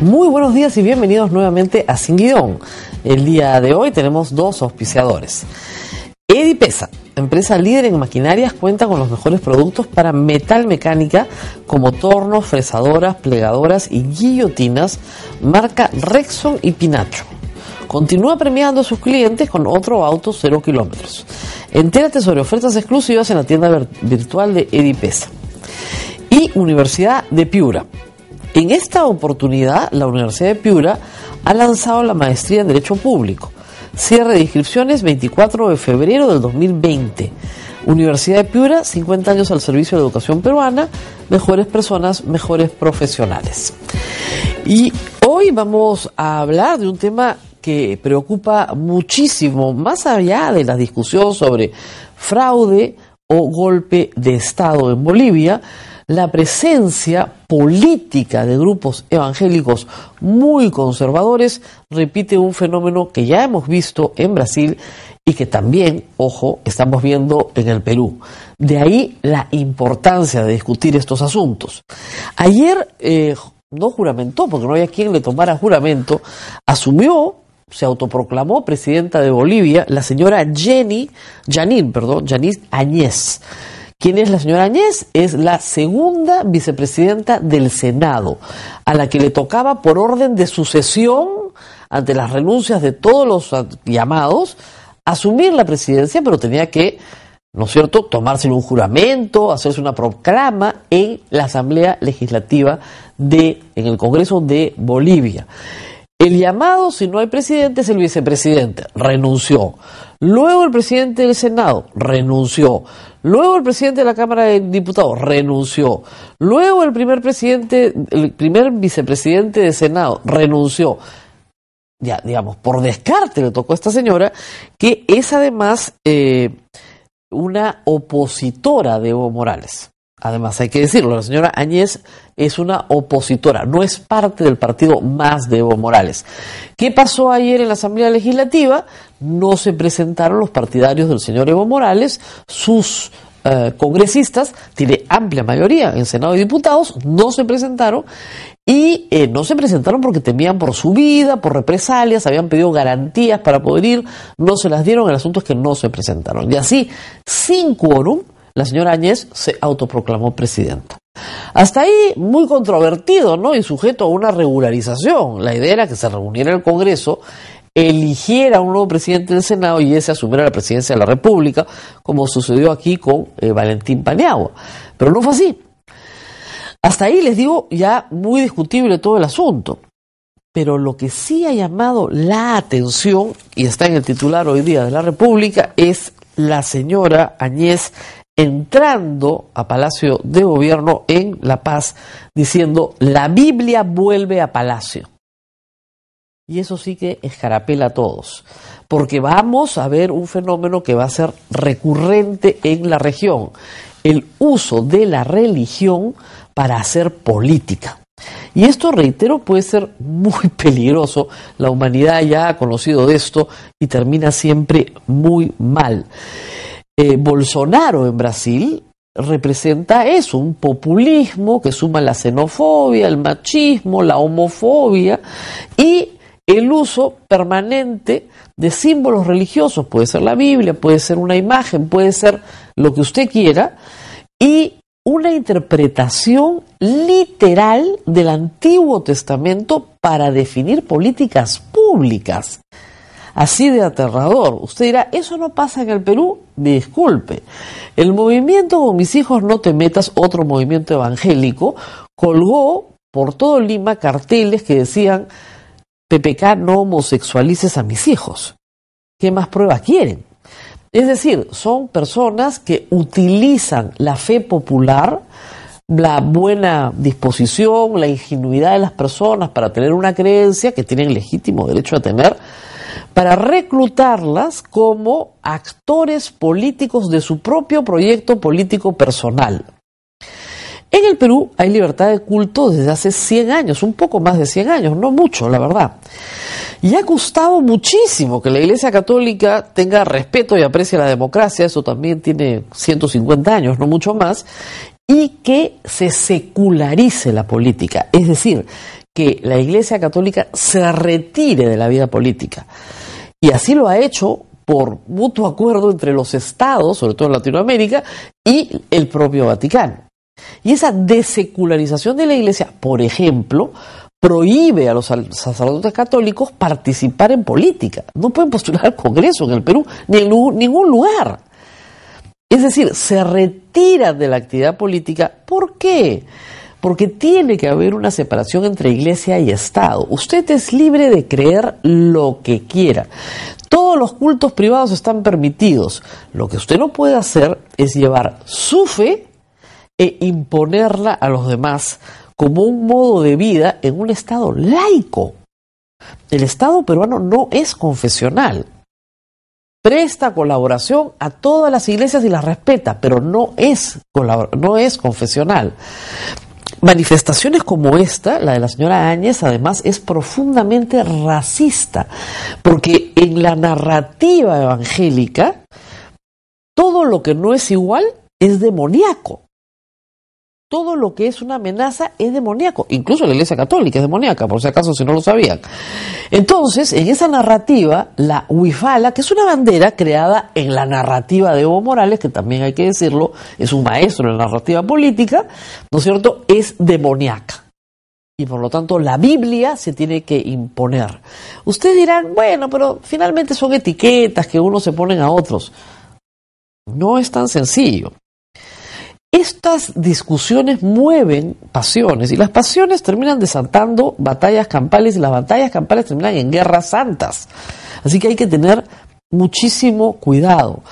Muy buenos días y bienvenidos nuevamente a Sin. El día de hoy tenemos dos auspiciadores. Edipesa, empresa líder en maquinarias, cuenta con los mejores productos para metal mecánica como tornos, fresadoras, plegadoras y guillotinas, marca Rexon y Pinacho. Continúa premiando a sus clientes con otro auto 0 kilómetros. Entérate sobre ofertas exclusivas en la tienda virtual de Edipesa. Y Universidad de Piura en esta oportunidad, la Universidad de Piura ha lanzado la maestría en Derecho Público. Cierre de inscripciones 24 de febrero del 2020. Universidad de Piura, 50 años al servicio de la educación peruana, mejores personas, mejores profesionales. Y hoy vamos a hablar de un tema que preocupa muchísimo, más allá de la discusión sobre fraude o golpe de Estado en Bolivia, la presencia política de grupos evangélicos muy conservadores repite un fenómeno que ya hemos visto en Brasil y que también, ojo, estamos viendo en el Perú. De ahí la importancia de discutir estos asuntos. Ayer eh, no juramentó, porque no había quien le tomara juramento, asumió se autoproclamó presidenta de Bolivia la señora Jenny, Janine, perdón, Janice Añez. ¿Quién es la señora Añez? Es la segunda vicepresidenta del Senado, a la que le tocaba por orden de sucesión, ante las renuncias de todos los llamados, asumir la presidencia, pero tenía que, ¿no es cierto?, tomarse un juramento, hacerse una proclama en la Asamblea Legislativa de, en el Congreso de Bolivia. El llamado, si no hay presidente, es el vicepresidente. Renunció. Luego el presidente del Senado renunció. Luego el presidente de la Cámara de Diputados renunció. Luego el primer presidente, el primer vicepresidente del Senado renunció. Ya, digamos, por descarte le tocó a esta señora, que es además eh, una opositora de Evo Morales. Además, hay que decirlo, la señora Añez es una opositora, no es parte del partido más de Evo Morales. ¿Qué pasó ayer en la Asamblea Legislativa? No se presentaron los partidarios del señor Evo Morales, sus eh, congresistas, tiene amplia mayoría en Senado y Diputados, no se presentaron y eh, no se presentaron porque temían por su vida, por represalias, habían pedido garantías para poder ir, no se las dieron, el asunto es que no se presentaron. Y así, sin quórum, la señora Áñez se autoproclamó presidenta. Hasta ahí muy controvertido, ¿no? Y sujeto a una regularización. La idea era que se reuniera el Congreso, eligiera un nuevo presidente del Senado y ese asumiera la presidencia de la República, como sucedió aquí con eh, Valentín Paniagua. Pero no fue así. Hasta ahí les digo ya muy discutible todo el asunto. Pero lo que sí ha llamado la atención, y está en el titular hoy día de la República, es la señora Añez entrando a Palacio de Gobierno en La Paz diciendo la Biblia vuelve a Palacio. Y eso sí que escarapela a todos, porque vamos a ver un fenómeno que va a ser recurrente en la región, el uso de la religión para hacer política. Y esto, reitero, puede ser muy peligroso. La humanidad ya ha conocido de esto y termina siempre muy mal. Eh, Bolsonaro en Brasil representa eso, un populismo que suma la xenofobia, el machismo, la homofobia y el uso permanente de símbolos religiosos, puede ser la Biblia, puede ser una imagen, puede ser lo que usted quiera, y una interpretación literal del Antiguo Testamento para definir políticas públicas así de aterrador. Usted dirá, ¿eso no pasa en el Perú? Disculpe. El movimiento Con mis hijos no te metas, otro movimiento evangélico, colgó por todo Lima carteles que decían, PPK no homosexualices a mis hijos. ¿Qué más pruebas quieren? Es decir, son personas que utilizan la fe popular, la buena disposición, la ingenuidad de las personas para tener una creencia que tienen legítimo derecho a tener, para reclutarlas como actores políticos de su propio proyecto político personal. En el Perú hay libertad de culto desde hace 100 años, un poco más de 100 años, no mucho, la verdad. Y ha costado muchísimo que la Iglesia Católica tenga respeto y aprecie la democracia, eso también tiene 150 años, no mucho más, y que se secularice la política, es decir, que la Iglesia Católica se retire de la vida política. Y así lo ha hecho por mutuo acuerdo entre los estados, sobre todo en Latinoamérica, y el propio Vaticano. Y esa desecularización de la Iglesia, por ejemplo, prohíbe a los sacerdotes católicos participar en política. No pueden postular al Congreso en el Perú, ni en ningún lugar. Es decir, se retiran de la actividad política. ¿Por qué? Porque tiene que haber una separación entre iglesia y Estado. Usted es libre de creer lo que quiera. Todos los cultos privados están permitidos. Lo que usted no puede hacer es llevar su fe e imponerla a los demás como un modo de vida en un Estado laico. El Estado peruano no es confesional presta colaboración a todas las iglesias y las respeta, pero no es, no es confesional. Manifestaciones como esta, la de la señora Áñez, además es profundamente racista, porque en la narrativa evangélica, todo lo que no es igual es demoníaco todo lo que es una amenaza es demoníaco. Incluso la Iglesia Católica es demoníaca, por si acaso si no lo sabían. Entonces, en esa narrativa, la huifala, que es una bandera creada en la narrativa de Evo Morales, que también hay que decirlo, es un maestro en la narrativa política, ¿no es cierto?, es demoníaca. Y por lo tanto, la Biblia se tiene que imponer. Ustedes dirán, bueno, pero finalmente son etiquetas que uno se ponen a otros. No es tan sencillo. Estas discusiones mueven pasiones y las pasiones terminan desatando batallas campales y las batallas campales terminan en guerras santas. Así que hay que tener muchísimo cuidado.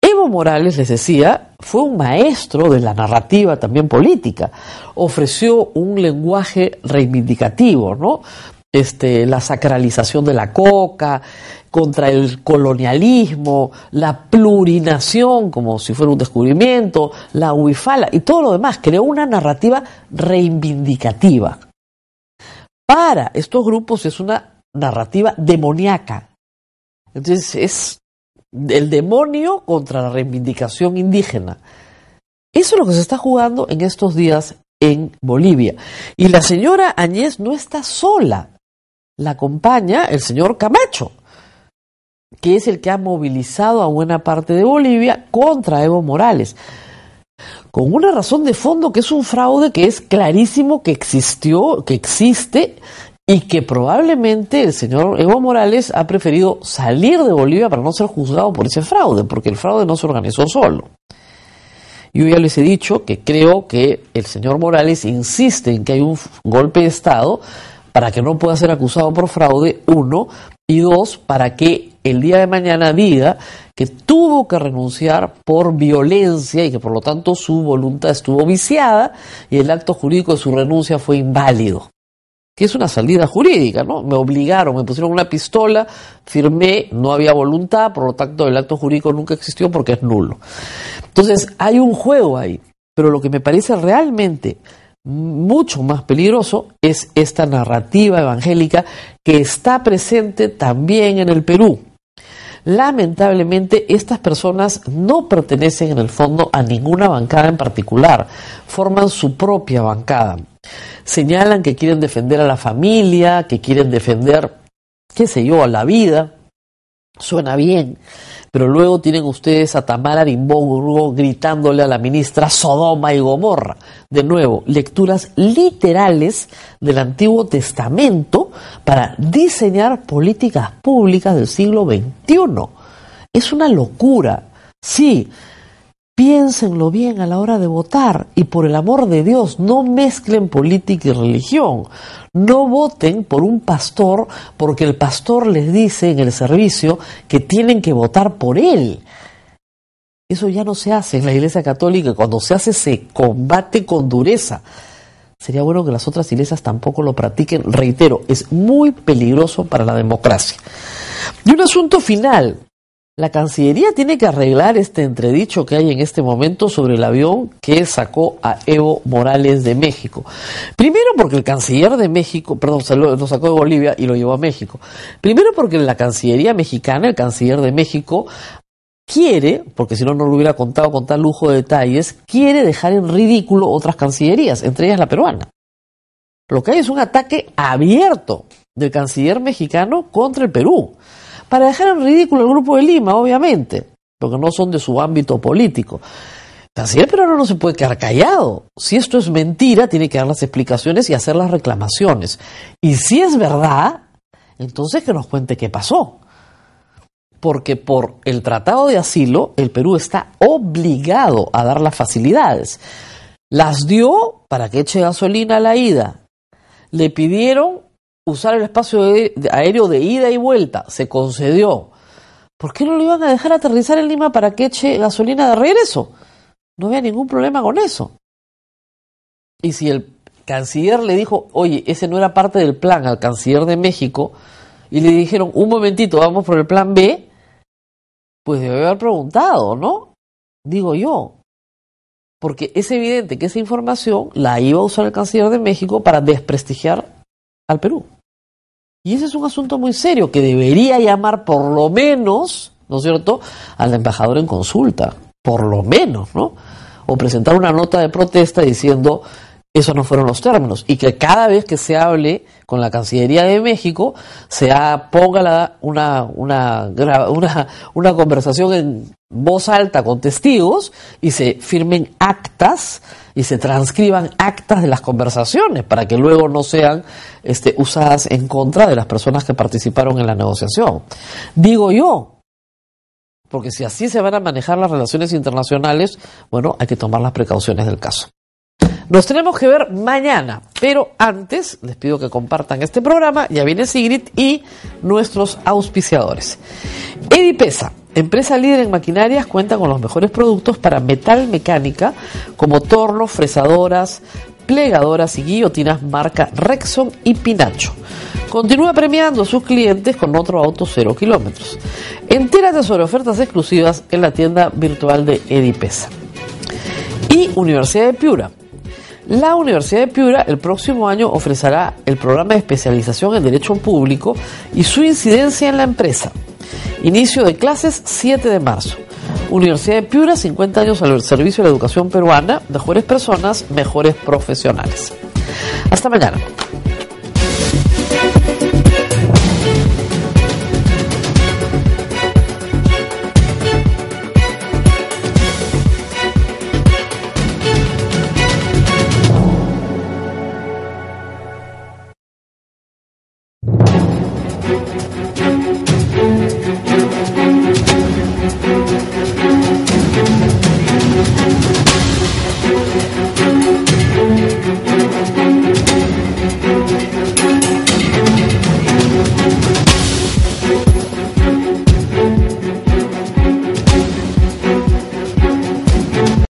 Evo Morales, les decía, fue un maestro de la narrativa también política. Ofreció un lenguaje reivindicativo, ¿no? Este, la sacralización de la coca, contra el colonialismo, la plurinación, como si fuera un descubrimiento, la huifala y todo lo demás. Creó una narrativa reivindicativa. Para estos grupos es una narrativa demoníaca. Entonces es el demonio contra la reivindicación indígena. Eso es lo que se está jugando en estos días en Bolivia. Y la señora Añez no está sola la acompaña el señor Camacho, que es el que ha movilizado a buena parte de Bolivia contra Evo Morales, con una razón de fondo que es un fraude que es clarísimo que existió, que existe y que probablemente el señor Evo Morales ha preferido salir de Bolivia para no ser juzgado por ese fraude, porque el fraude no se organizó solo. Yo ya les he dicho que creo que el señor Morales insiste en que hay un golpe de Estado para que no pueda ser acusado por fraude, uno, y dos, para que el día de mañana diga que tuvo que renunciar por violencia y que por lo tanto su voluntad estuvo viciada y el acto jurídico de su renuncia fue inválido. Que es una salida jurídica, ¿no? Me obligaron, me pusieron una pistola, firmé, no había voluntad, por lo tanto el acto jurídico nunca existió porque es nulo. Entonces hay un juego ahí, pero lo que me parece realmente mucho más peligroso es esta narrativa evangélica que está presente también en el Perú. Lamentablemente, estas personas no pertenecen en el fondo a ninguna bancada en particular, forman su propia bancada. Señalan que quieren defender a la familia, que quieren defender, qué sé yo, a la vida. Suena bien, pero luego tienen ustedes a Tamara Arimburgo gritándole a la ministra Sodoma y Gomorra. De nuevo, lecturas literales del Antiguo Testamento para diseñar políticas públicas del siglo XXI. Es una locura. Sí, piénsenlo bien a la hora de votar y por el amor de Dios no mezclen política y religión. No voten por un pastor porque el pastor les dice en el servicio que tienen que votar por él. Eso ya no se hace en la Iglesia Católica. Cuando se hace se combate con dureza. Sería bueno que las otras iglesias tampoco lo practiquen. Reitero, es muy peligroso para la democracia. Y un asunto final. La Cancillería tiene que arreglar este entredicho que hay en este momento sobre el avión que sacó a Evo Morales de México. Primero porque el canciller de México, perdón, lo, sacó de Bolivia y lo llevó a México. Primero porque la Cancillería mexicana, el canciller de México, quiere, porque si no, no lo hubiera contado con tal lujo de detalles, quiere dejar en ridículo otras cancillerías, entre ellas la peruana. Lo que hay es un ataque abierto del canciller mexicano contra el Perú, para dejar en ridículo el Grupo de Lima, obviamente, porque no son de su ámbito político. El canciller peruano no se puede quedar callado. Si esto es mentira, tiene que dar las explicaciones y hacer las reclamaciones. Y si es verdad, entonces que nos cuente qué pasó. Porque por el tratado de asilo, el Perú está obligado a dar las facilidades. Las dio para que eche gasolina a la ida. Le pidieron usar el espacio aéreo de ida y vuelta. Se concedió. ¿Por qué no lo iban a dejar aterrizar en Lima para que eche gasolina de regreso? No había ningún problema con eso. Y si el canciller le dijo, oye, ese no era parte del plan al canciller de México, y le dijeron, un momentito, vamos por el plan B, pues debe haber preguntado, ¿no? Digo yo. Porque es evidente que esa información la iba a usar el canciller de México para desprestigiar al Perú. Y ese es un asunto muy serio que debería llamar por lo menos, ¿no es cierto?, al embajador en consulta, por lo menos, ¿no? O presentar una nota de protesta diciendo esos no fueron los términos y que cada vez que se hable con la Cancillería de México se ponga una, una, una, una conversación en voz alta con testigos y se firmen actas y se transcriban actas de las conversaciones para que luego no sean este, usadas en contra de las personas que participaron en la negociación. Digo yo, porque si así se van a manejar las relaciones internacionales, bueno, hay que tomar las precauciones del caso. Nos tenemos que ver mañana, pero antes les pido que compartan este programa. Ya viene Sigrid y nuestros auspiciadores. Edipesa, empresa líder en maquinarias, cuenta con los mejores productos para metal mecánica como tornos, fresadoras, plegadoras y guillotinas marca Rexon y Pinacho. Continúa premiando a sus clientes con otro auto cero kilómetros. Entérate sobre ofertas exclusivas en la tienda virtual de Edipesa. Y Universidad de Piura la Universidad de Piura el próximo año ofrecerá el programa de especialización en Derecho Público y su incidencia en la empresa. Inicio de clases 7 de marzo. Universidad de Piura, 50 años al servicio de la educación peruana, mejores personas, mejores profesionales. Hasta mañana.